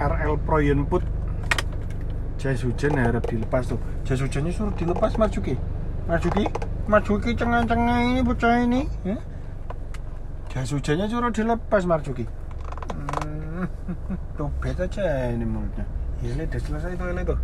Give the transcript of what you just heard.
RL Pro Input jas hujan harap dilepas tuh. Jas hujannya suruh dilepas Marjuki Marjuki Marjuki cengang-cengang ini bocah ini ya? jas hujannya suruh dilepas Marjuki hmm, tuh beta aja ini mulutnya. Ya ini udah selesai toilet tuh